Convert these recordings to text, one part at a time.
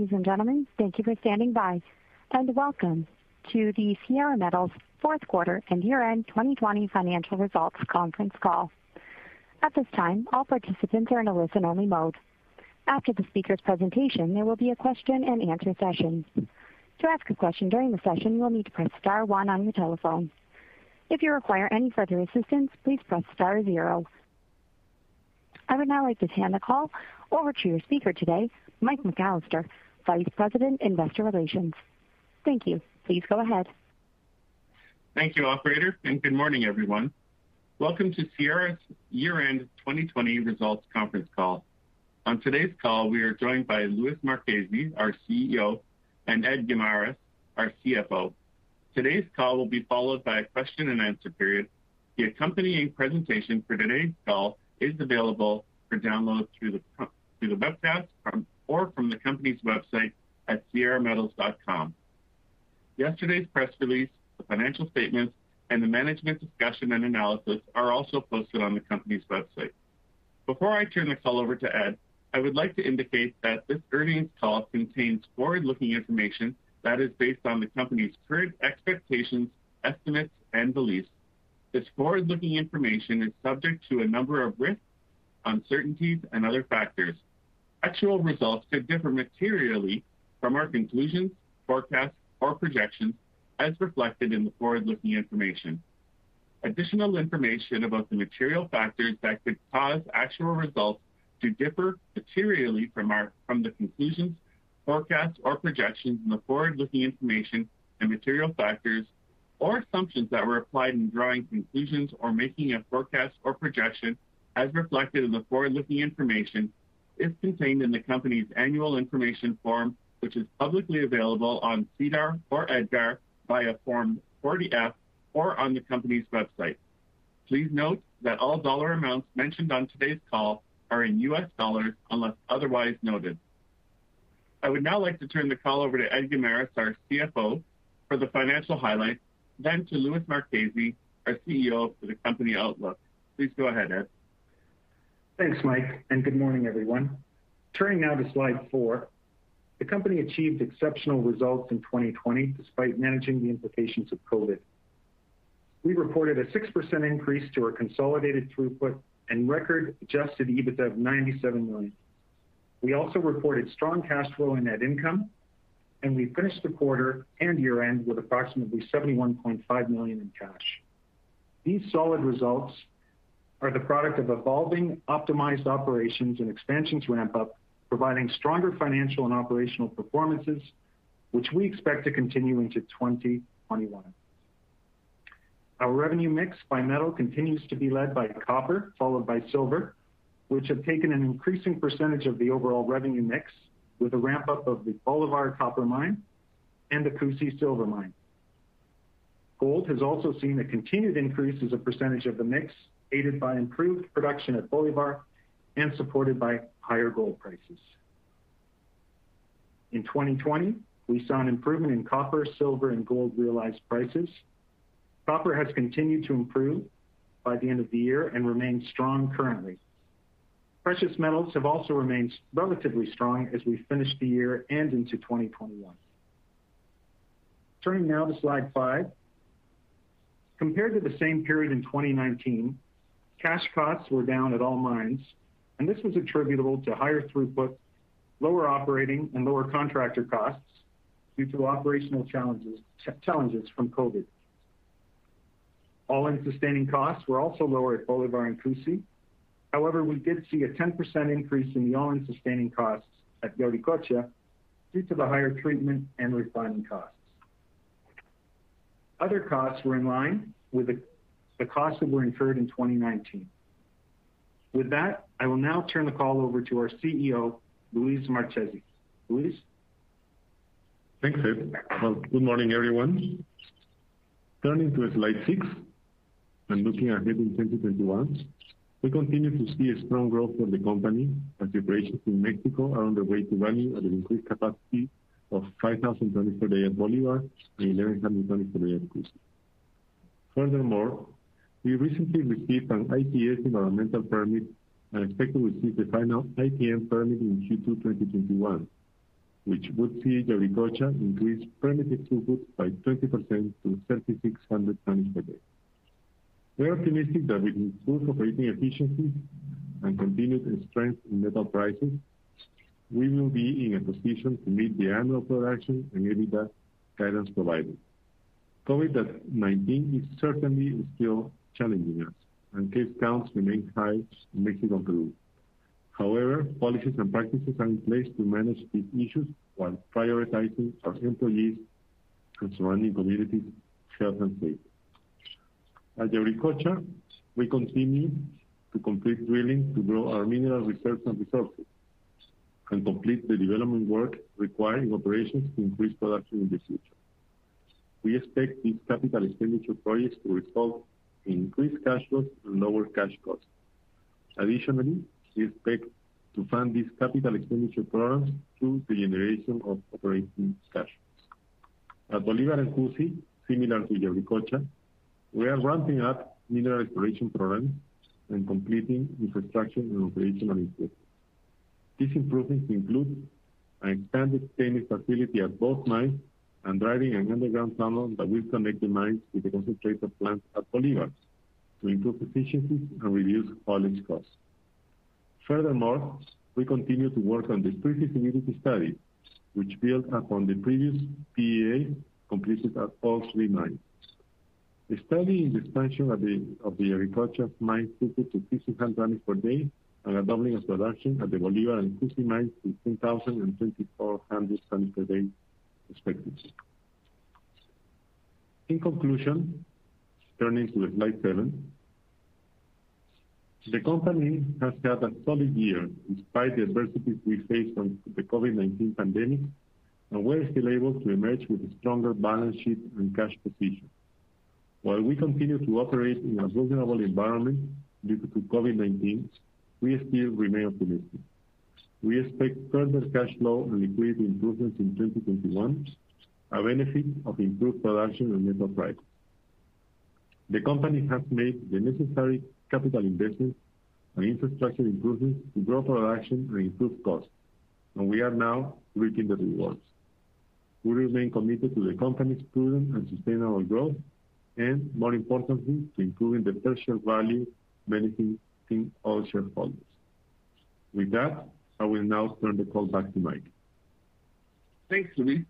Ladies and gentlemen, thank you for standing by, and welcome to the Sierra Metals fourth quarter and year-end 2020 financial results conference call. At this time, all participants are in a listen-only mode. After the speaker's presentation, there will be a question and answer session. To ask a question during the session, you will need to press star one on your telephone. If you require any further assistance, please press star zero. I would now like to hand the call over to your speaker today, Mike McAllister, Vice President, Investor Relations. Thank you. Please go ahead. Thank you, operator, and good morning, everyone. Welcome to Sierra's year-end 2020 results conference call. On today's call, we are joined by Luis Marchese, our CEO, and Ed Guimaraes, our CFO. Today's call will be followed by a question and answer period. The accompanying presentation for today's call is available for download through the webcast or from the company's website at sierrametals.com. Yesterday's press release, the financial statements, and the management discussion and analysis are also posted on the company's website. Before I turn the call over to Ed, I would like to indicate that this earnings call contains forward-looking information that is based on the company's current expectations, estimates, and beliefs. This forward-looking information is subject to a number of risks, uncertainties, and other factors. Actual results could differ materially from our conclusions, forecasts, or projections as reflected in the forward-looking information. Additional information about the material factors that could cause actual results to differ materially from our from the conclusions, forecasts, or projections in the forward-looking information and material factors or assumptions that were applied in drawing conclusions or making a forecast or projection as reflected in the forward-looking information is contained in the company's annual information form, which is publicly available on SEDAR or EDGAR via Form 40-F or on the company's website. Please note that all dollar amounts mentioned on today's call are in US dollars unless otherwise noted. I would now like to turn the call over to Ed Guimaraes, our CFO, for the financial highlights, then to Luis Marchese, our CEO, for the company outlook. Please go ahead, Ed. Thanks, Mike, and good morning, everyone. Turning now to slide four. The company achieved exceptional results in 2020 despite managing the implications of COVID. We reported a 6% increase to our consolidated throughput and record adjusted EBITDA of 97 million. We also reported strong cash flow and net income, and we finished the quarter and year-end with approximately 71.5 million in cash. These solid results are the product of evolving optimized operations and expansions ramp-up, providing stronger financial and operational performances, which we expect to continue into 2021. Our revenue mix by metal continues to be led by copper, followed by silver, which have taken an increasing percentage of the overall revenue mix with the ramp-up of the Bolivar Copper Mine and the Cusi Silver Mine. Gold has also seen a continued increase as a percentage of the mix, aided by improved production at Bolivar and supported by higher gold prices. In 2020, we saw an improvement in copper, silver, and gold realized prices. Copper has continued to improve by the end of the year and remains strong currently. Precious metals have also remained relatively strong as we finish the year and into 2021. Turning now to slide five. Compared to the same period in 2019, cash costs were down at all mines, and this was attributable to higher throughput, lower operating and lower contractor costs due to operational challenges from COVID. All-in sustaining costs were also lower at Bolivar and Cusi. However, we did see a 10% increase in the all-in sustaining costs at Yauricocha due to the higher treatment and refining costs. Other costs were in line with the costs that were incurred in 2019. With that, I will now turn the call over to our CEO, Luis Marchese. Luis? Thanks, Ed. Well, good morning, everyone. Turning to slide six and looking ahead in 2021, we continue to see a strong growth for the company as operations in Mexico are on their way to running at an increased capacity of 5,000 tons per day at Bolivar and 1,100 tons per day at Cusi. Furthermore, we recently received an ITS environmental permit and expect to receive the final ITM permit in Q2 2021, which would see Yauricocha increase permitted throughput by 20% to 3,600 tons per day. We are optimistic that with improved operating efficiency and continued strength in metal prices, we will be in a position to meet the annual production and EBITDA guidance provided. COVID-19 is certainly still challenging us, and case counts remain high in Mexico and Peru. However, policies and practices are in place to manage these issues while prioritizing our employees' and surrounding communities' health and safety. At Yauricocha, we continue to complete drilling to grow our mineral reserves and resources and complete the development work required in operations to increase production in the future. We expect these capital expenditure projects to result increased cash flows and lower cash costs. Additionally, we expect to fund these capital expenditure programs through the generation of operating cash flows. At Bolivar and Cusi, similar to Yauricocha, we are ramping up mineral exploration programs and completing infrastructure and operational improvements. These improvements include an expanded tailings facility at both mines and driving an underground tunnel that will connect the mines with the concentrator plant at Bolivar to improve efficiencies and reduce haulage costs. Furthermore, we continue to work on the pre-feasibility study, which builds upon the previous PEA completed at all three mines. The study is the expansion of the Yauricocha mine throughput to 1,500 tons per day and a doubling of production at the Bolivar and Cusi mines to 10,000 and 2,400 tons per day, In conclusion, turning to slide seven, the company has had a solid year despite the adversities we faced from the COVID-19 pandemic, and we're still able to emerge with a stronger balance sheet and cash position. While we continue to operate in a vulnerable environment due to COVID-19, we still remain optimistic. We expect further cash flow and liquidity improvements in 2021, a benefit of improved production and metal prices. The company has made the necessary capital investments and infrastructure improvements to grow production and improve costs, and we are now reaping the rewards. We remain committed to the company's prudent and sustainable growth and, more importantly, to improving the per share value benefiting all shareholders. With that, I will now turn the call back to Mike. Thanks, Luis.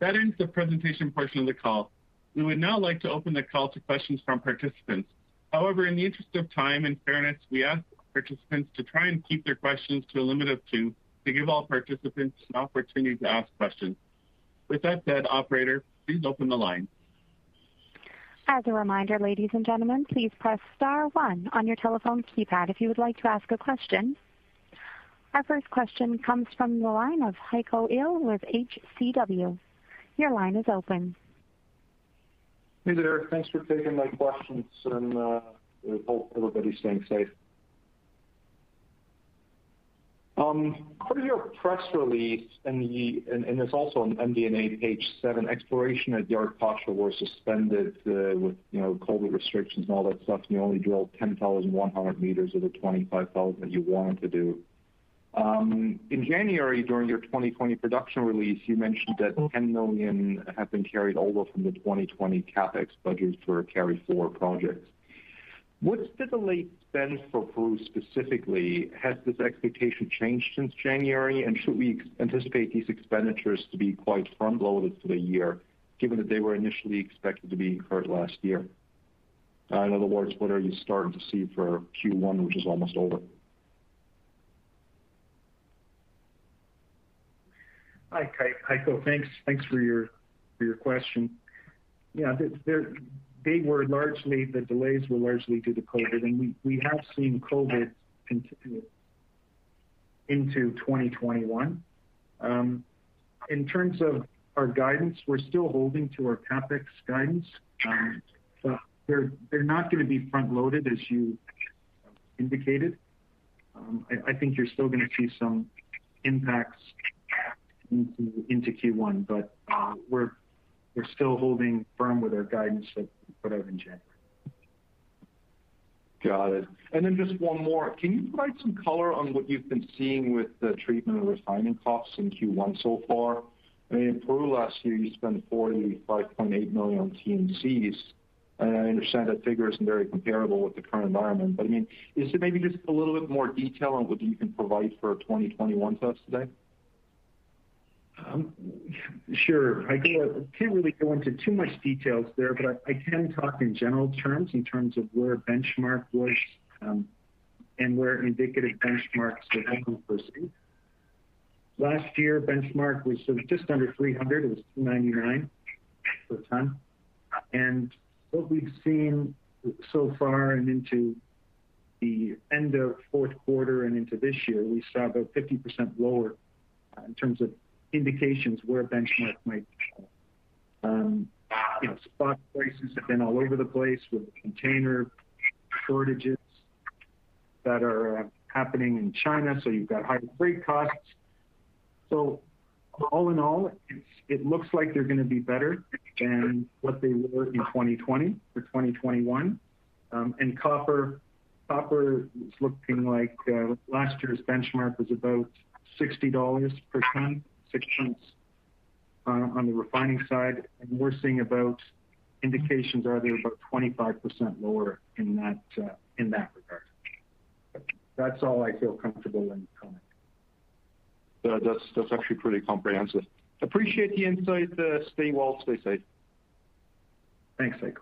That ends the presentation portion of the call. We would now like to open the call to questions from participants. However, in the interest of time and fairness, we ask participants to try and keep their questions to a limit of two to give all participants an opportunity to ask questions. With that said, operator, please open the line. As a reminder, ladies and gentlemen, please press star one on your telephone keypad if you would like to ask a question. Our first question comes from the line of Heiko Ihle with H.C. Your line is open. Hey there. Thanks for taking my questions, and I hope everybody's staying safe. Um, per your press release, and it's also on MD&A page seven, exploration at Yauricocha was suspended uh, with you know COVID restrictions and all that stuff, and you only drilled 10,100 meters of the 25,000 that you wanted to do. Um, in January, during your 2020 production release, you mentioned that mm-hmm. 10 million have been carried over from the 2020 CapEx budget for carry-forward projects. What's the delayed spend for Peru specifically? Has this expectation changed since January, and should we anticipate these expenditures to be quite front-loaded for the year, given that they were initially expected to be incurred last year? Uh, in other words, what are you starting to see for Q1, which is almost over? Hi, Heiko. Thanks for your question. Yeah, they were largely, the delays were largely due to COVID, and we have seen COVID continue into 2021. Um, in terms of our guidance, we're still holding to our CapEx guidance. Um, they're not going to be front-loaded as you indicated. Um, I think you're still going to see some impacts into Q1, but uh, we're still holding firm with our guidance that we put out in January. Got it. And then just one more. Can you provide some color on what you've been seeing with the treatment and refining costs in Q1 so far? I mean, in Peru last year, you spent 45.8 million on T&Cs, and I understand that figure isn't very comparable with the current environment. But I mean, is there maybe just a little bit more detail on what you can provide for 2021 to us today? Um, sure. I can't really go into too much details there, but I can talk in general terms in terms of where benchmark was um, and where indicative benchmarks are. Last year, benchmark was just under 300. It was 299 per ton. And what we've seen so far and into the end of fourth quarter and into this year, we saw about 50% lower uh, in terms of indications where benchmark might fall. Um, spot prices have been all over the place with container shortages that are uh, happening in China, so you've got higher freight costs. So all in all, it looks like they're going to be better than what they were in 2020 for 2021. Um, and Copper copper is looking like uh, last year's benchmark was about $60 per ton, $0.06 uh, on the refining side, and we're seeing about indications are they're about 25% lower uh, in that regard. That's all I feel comfortable in commenting. Uh, that's actually pretty comprehensive. Appreciate the insight. Stay well, stay safe. Thanks, Heiko.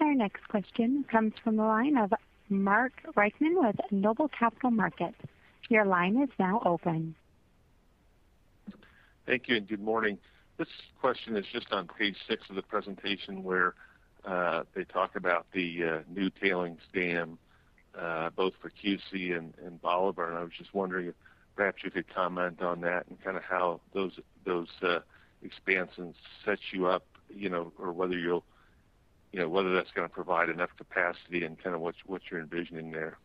Our next question comes from the line of Mark Reichman with Noble Capital Markets. Your line is now open. Thank you, and good morning. This question is just on page six of the presentation where uh, they talk about the uh, new tailings dam uh, both for Cusi and Bolivar. And I was just wondering if perhaps you could comment on that and kind of how those expansions set you up, you know, or whether that's going to provide enough capacity and kind of what you're envisioning there.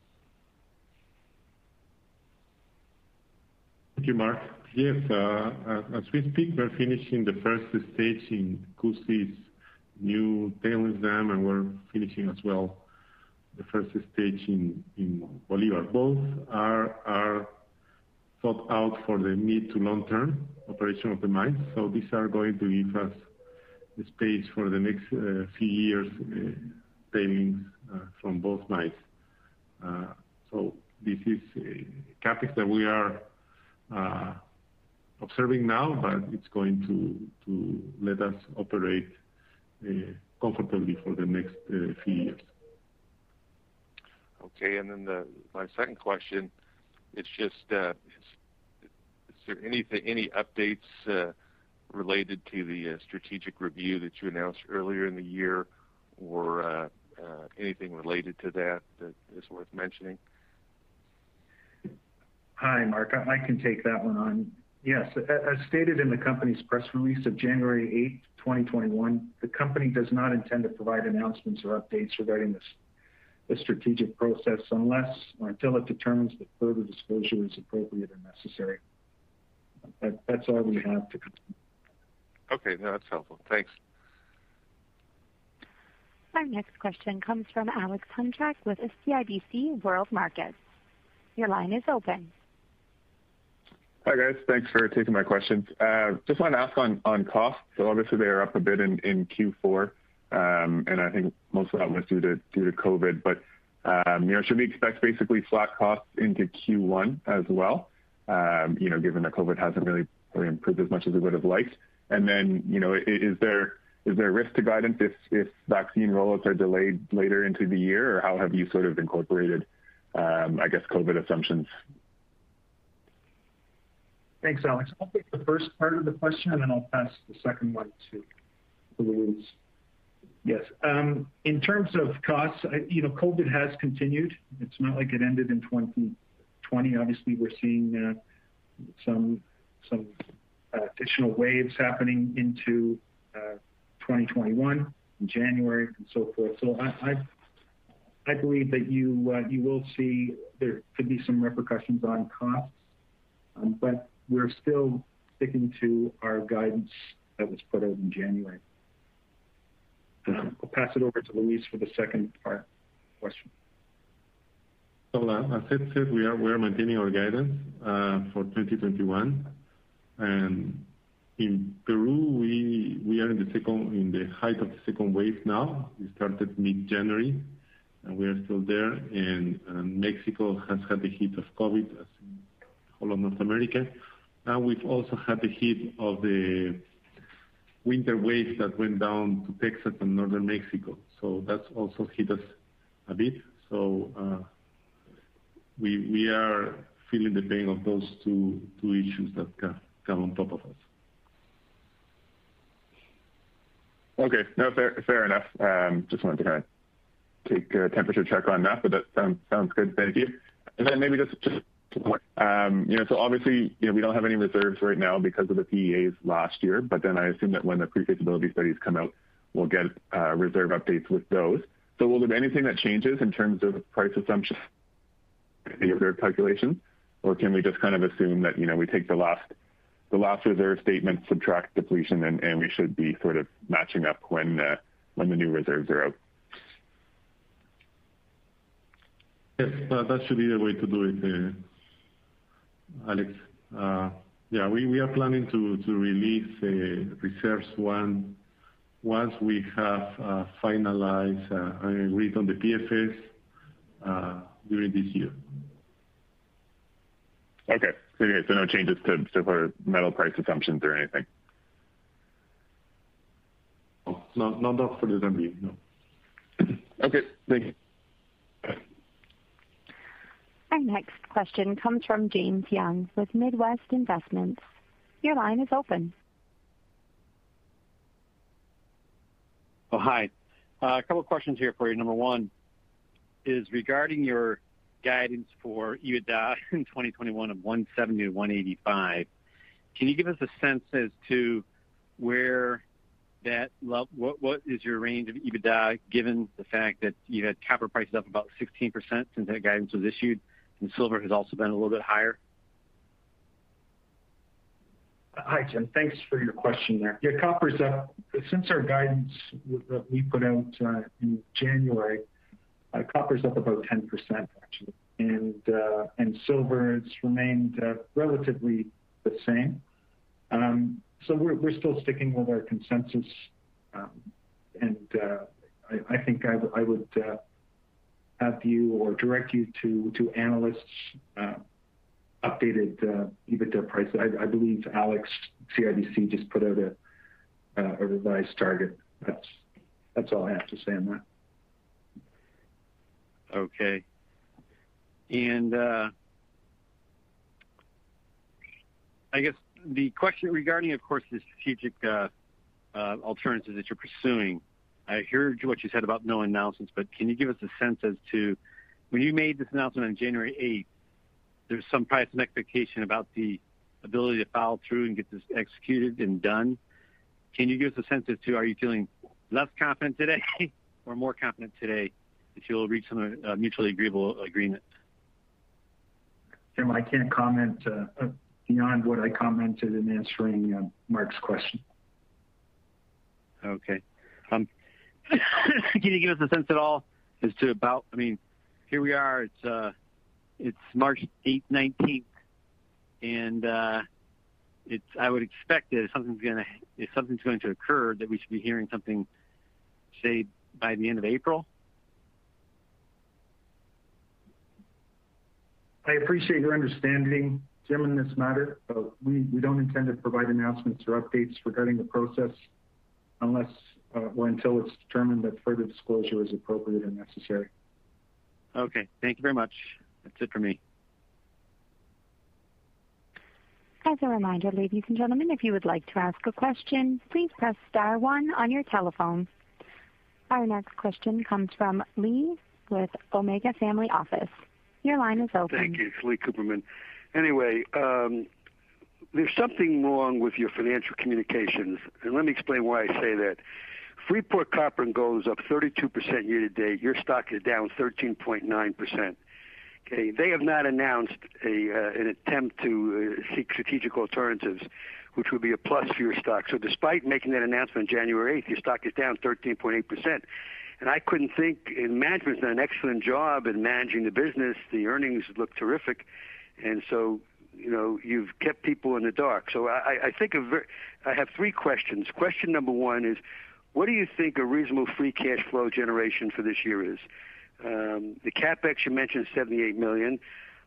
Thank you, Mark. Yes. Uh, uh, as we speak, we're finishing the first stage in Cusi's new tailings dam, and we're finishing as well the first stage in Bolivar. Both are thought out for the mid to long-term operation of the mine. So these are going to give us the space for the next uh, few years, tailings from both mines. Uh so this is a CapEx that we are Uh, observing now, but it's going to let us operate uh, comfortably for the next uh, few years. Okay. And then the my second question is just, is there any updates related to the strategic review that you announced earlier in the year or anything related to that that is worth mentioning? Hi, Mark. I can take that one on. Yes. As stated in the company's press release of January 8th, 2021, the company does not intend to provide announcements or updates regarding the strategic process unless or until it determines that further disclosure is appropriate or necessary. That's all we have to confirm. Okay. No, that's helpful. Thanks. Our next question comes from Alex Hunchak with CIBC World Markets. Your line is open. Hi, guys. Thanks for taking my questions. Uh, just wanted to ask on costs. So obviously they are up a bit in Q4, um, and I think most of that was due to COVID. But um, you know, should we expect basically flat costs into Q1 as well, um, you know, given that COVID hasn't really improved as much as we would have liked? And then, you know, is there is there a risk to guidance if vaccine rollouts are delayed later into the year, or how have you sort of incorporated, I guess, COVID assumptions? Thanks, Alex. I'll take the first part of the question, and then I'll pass the second one to Luis. Yes. Um, in terms of costs, you know, COVID has continued. It's not like it ended in 2020. Obviously, we're seeing uh, some uh, additional waves happening into uh, 2021 in January and so forth. So I I believe that you will see there could be some repercussions on costs, um, but we're still sticking to our guidance that was put out in January. Um, I'll pass it over to Luis for the second part question. Uh, as Ed said, we are maintaining our guidance uh, for 2021. And In Peru, we are in the height of the second wave now. We started mid-January, and we are still there. And Mexico has had the heat of COVID, as all of North America. We've also had the hit of the winter wave that went down to Texas and northern Mexico. So that's also hit us a bit. So uh we we are feeling the pain of those two issues that come on top of us. Okay. No, fair enough. Just wanted to kind of take a temperature check on that, but that sounds good. Thank you. And then maybe just obviously, you know, so obviously you know, we don't have any reserves right now because of the PEAs last year, but then I assume that when the pre-feasibility studies come out, we'll get uh, reserve updates with those. So will there be anything that changes in terms of price assumptions the reserve calculation? Or can we just kind of assume that you know, we take the last the last reserve statement, subtract depletion, and we should be sort of matching up when uh, the new reserves are out? Yes, that should be the way to do it, uh, Alex. Uh, yeah, we are planning to release uh, reserves one once we have uh, finalized and agreed on the PFS during this year. Okay. Okay, so no changes to metal price assumptions or anything? No. Not for the time being, no. Okay. Thank you. Our next question comes from James Young with Midwest Investments. Your line is open. Oh, hi. Uh, a couple questions here for you. Number one is regarding your guidance for EBITDA in 2021 of $170 million-$185 million. Can you give us a sense as to where what is your range of EBITDA, given the fact that you had copper prices up about 16% since that guidance was issued, and silver has also been a little bit higher? Hi, Jim. Thanks for your question there. Yeah, copper's up. Since our guidance that we put out uh, in January, uh, copper's up about 10%, actually. Uh, and silver has remained relatively the same. Um, so we're still sticking with our consensus. Um, and I think I would have you or direct you to analysts' uh, updated uh, EBITDA price. I believe Alex, CIBC, just put out a uh, revised target. That's all I have to say on that. Okay. And uh I guess the question regarding, of course, the strategic alternatives that you're pursuing. I heard what you said about no announcements, but can you give us a sense as to when you made this announcement on January 8th, there's some price and expectation about the ability to follow through and get this executed and done. Can you give us a sense as to, are you feeling less confident today or more confident today that you'll reach some uh, mutually agreeable agreement? Jim, I can't comment uh, uh, beyond what I commented in answering Mark's question. Okay. Can you give us a sense at all as to about, I mean, here we are, it's uh, it's March 8th, 19th, and uh, I would expect that if something's going to if something's going to occur, that we should be hearing something, say, by the end of April? I appreciate your understanding, Jim, in this matter. But we, we don't intend to provide announcements or updates regarding the process unless or until it's determined that further disclosure is appropriate and necessary. Okay. Thank you very much. That's it for me. As a reminder, ladies and gentlemen, if you would like to ask a question, please press star one on your telephone. Our next question comes from Lee with Omega Family Office. Your line is open. Thank you. It's Lee Cooperman. Anyway, um, there's something wrong with your financial communications, and let me explain why I say that. Freeport Copper and Gold is up 32% year to date. Your stock is down 13.9%. Okay, they have not announced a, uh, an attempt to uh, seek strategic alternatives, which would be a plus for your stock. So despite making that announcement January 8th, your stock is down 13.8%. And I couldn't think, and management's done an excellent job in managing the business. The earnings look terrific. And so, you know, you've kept people in the dark. So I, I think of, I have three questions. Question number one is, what do you think a reasonable free cash flow generation for this year is? Um, the capex you mentioned, 78 million.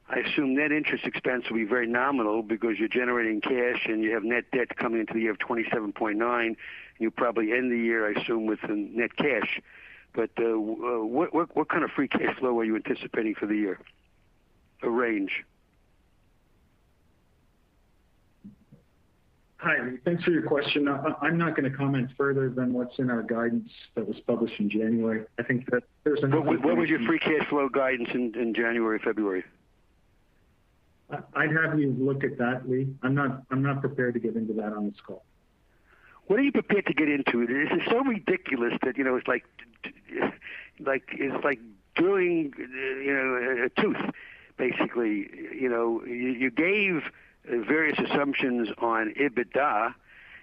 I assume net interest expense will be very nominal because you're generating cash and you have net debt coming into the year of 27.9. You probably end the year, I assume, with net cash. But uh, uh, what, what, what kind of free cash flow are you anticipating for the year? A range. Hi, thanks for your question. I'm not going to comment further than what's in our guidance that was published in January. I think that there's enough. What, what was your free cash flow guidance in, January, February? I'd have you look at that, Lee. I'm not. I'm not prepared to get into that on this call. What are you prepared to get into? This is so ridiculous that you know it's like, like it's like drilling, you know, a tooth. Basically, you know, you, you gave various assumptions on EBITDA.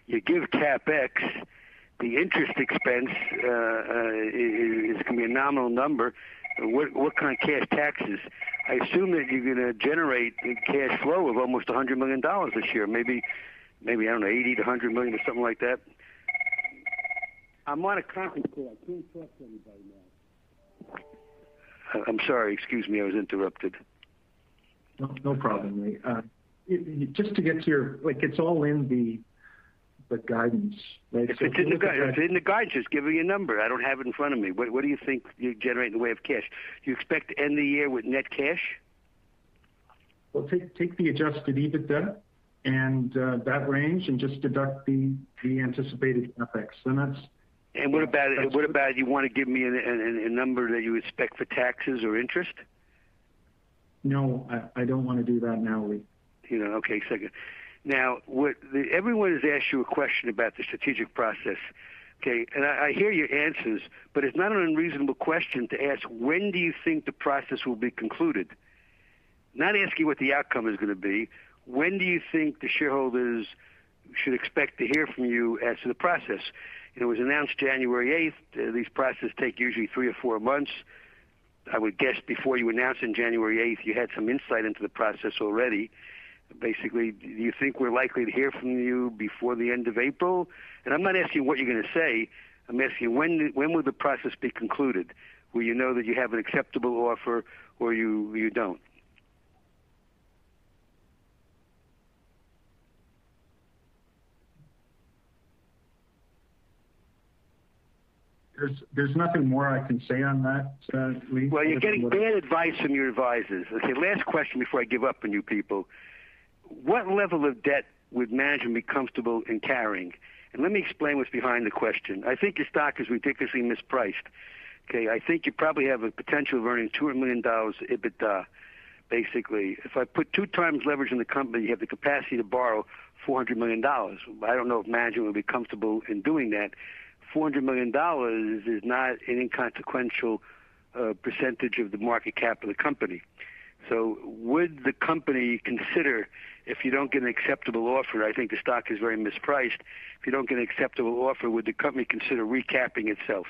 You give CapEx, the interest expense uh, uh, is, is going to be a nominal number. What, what kind of cash taxes? I assume that you're going to generate cash flow of almost $100 million this year. Maybe, maybe I don't know, 80 to 100 million or something like that. I'm on a conference call. I can't talk to anybody now. I'm sorry. Excuse me. I was interrupted. No, no problem, Lee. Uh, just to get to your, like, it's all in the the guidance, right? If it's in the guidance, in the guidance, just give me a number. I don't have it in front of me. What, what do you think you generate in the way of cash? Do you expect to end the year with net cash? Well, take take the adjusted EBITDA and uh, that range, and just deduct the the anticipated CapEx. And that's. And what about what about you want to give me a, number that you expect for taxes or interest? No, I, I don't want to do that now, Lee you know, okay, second. Now, what the, everyone has asked you a question about the strategic process. Okay, and I, I hear your answers, but it's not an unreasonable question to ask when do you think the process will be concluded? Not asking what the outcome is going to be. When do you think the shareholders should expect to hear from you as to the process? It was announced January 8th. Uh, these processes take usually three or four months. I would guess before you announced in January 8th, you had some insight into the process already basically, do you think we're likely to hear from you before the end of April? And I'm not asking what you're going to say. I'm asking when when will the process be concluded? Will you know that you have an acceptable offer or you you don't? There's, there's nothing more I can say on that, uh, Lee. Well, you're getting bad advice from your advisors. Okay, last question before I give up on you people what level of debt would management be comfortable in carrying? And let me explain what's behind the question. I think your stock is ridiculously mispriced. Okay, I think you probably have a potential of earning $200 million EBITDA, basically. If I put two times leverage in the company, you have the capacity to borrow $400 million. I don't know if management would be comfortable in doing that. $400 million is not an inconsequential uh, percentage of the market cap of the company. So would the company consider, if you don't get an acceptable offer, I think the stock is very mispriced, if you don't get an acceptable offer, would the company consider recapping itself?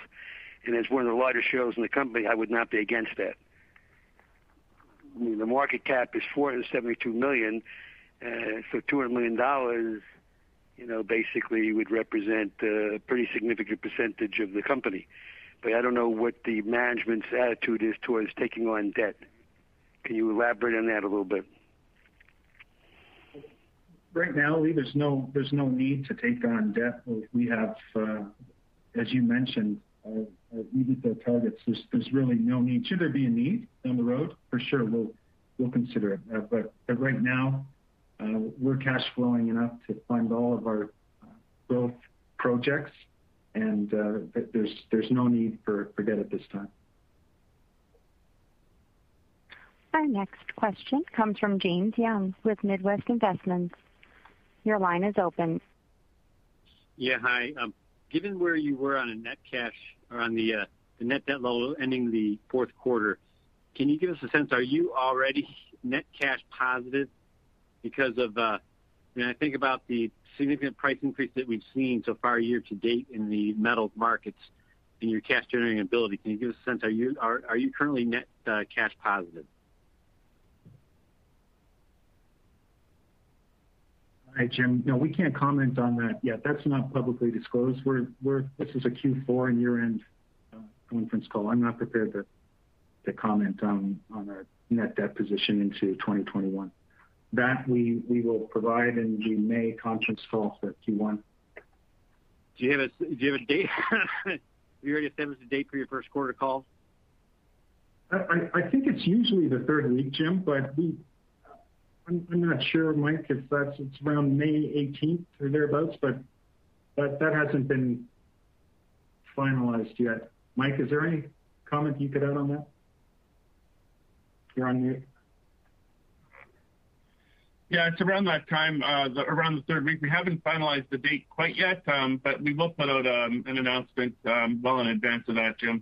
And as one of the largest shareholders in the company, I would not be against that. I mean, the market cap is 472 million, uh, so 200 million dollars, you know, basically would represent a pretty significant percentage of the company. But I don't know what the management's attitude is towards taking on debt. Can you elaborate on that a little bit? Right now, Lee, there's no there's no need to take on debt. We have, uh, as you mentioned, our EBITDA targets. There's really no need. Should there be a need down the road? For sure, we'll we'll consider it. Uh, but right now, uh, we're cash flowing enough to fund all of our growth projects, and there's no need for debt at this time. Our next question comes from James Young with Midwest Investments. Your line is open. Yeah, hi. Um, given where you were on a net cash or on the, uh, net debt level ending the fourth quarter, can you give us a sense, are you already net cash positive because of, uh, when I think about the significant price increase that we've seen so far year to date in the metals markets and your cash generating ability, can you give us a sense, are you, are, are you currently net uh, cash positive? Hi, Jim. No, we can't comment on that yet. That's not publicly disclosed. We're This is a Q4 and year-end uh, conference call. I'm not prepared to comment on our net debt position into 2021. That we will provide in the May conference call for Q1. Do you have a date? Have you already established a date for your first quarter call? I think it's usually the third week, Jim, but I'm not sure, Mike, if that's it's around May 18th or thereabouts, but that hasn't been finalized yet. Mike, is there any comment you could add on that? You're on mute. Yeah, it's around that time, uh, around the third week. We haven't finalized the date quite yet, um, but we will put out um, an announcement um, well in advance of that, Jim.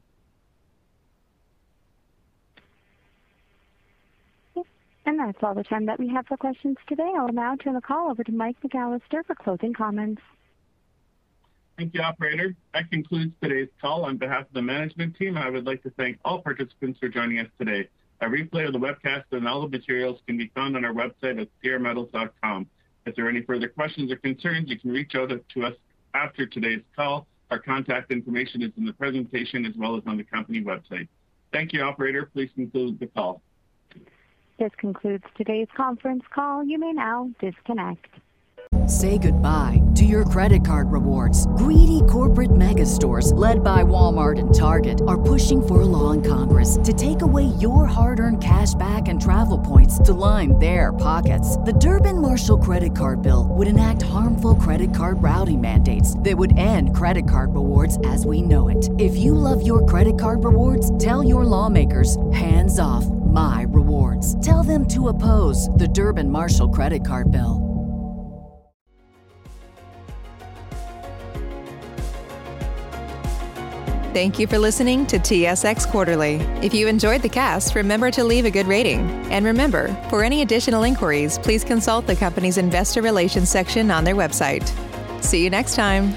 And that's all the time that we have for questions today. I'll now turn the call over to Mike McAllister for closing comments. Thank you, operator. That concludes today's call. On behalf of the management team, I would like to thank all participants for joining us today. A replay of the webcast and all the materials can be found on our website at sierrametals.com. If there are any further questions or concerns, you can reach out to us after today's call. Our contact information is in the presentation as well as on the company website. Thank you, operator. Please conclude the call. This concludes today's conference call. You may now disconnect. Say goodbye to your credit card rewards. Greedy corporate mega stores, led by Walmart and Target, are pushing for a law in Congress to take away your hard earned cash back and travel points to line their pockets. The Durbin Marshall credit card bill would enact harmful credit card routing mandates that would end credit card rewards as we know it. If you love your credit card rewards, tell your lawmakers hands off my rewards. Tell them to oppose the Durbin Marshall credit card bill. Thank you for listening to TSX Quarterly. If you enjoyed the cast, remember to leave a good rating. And remember, for any additional inquiries, please consult the company's investor relations section on their website. See you next time.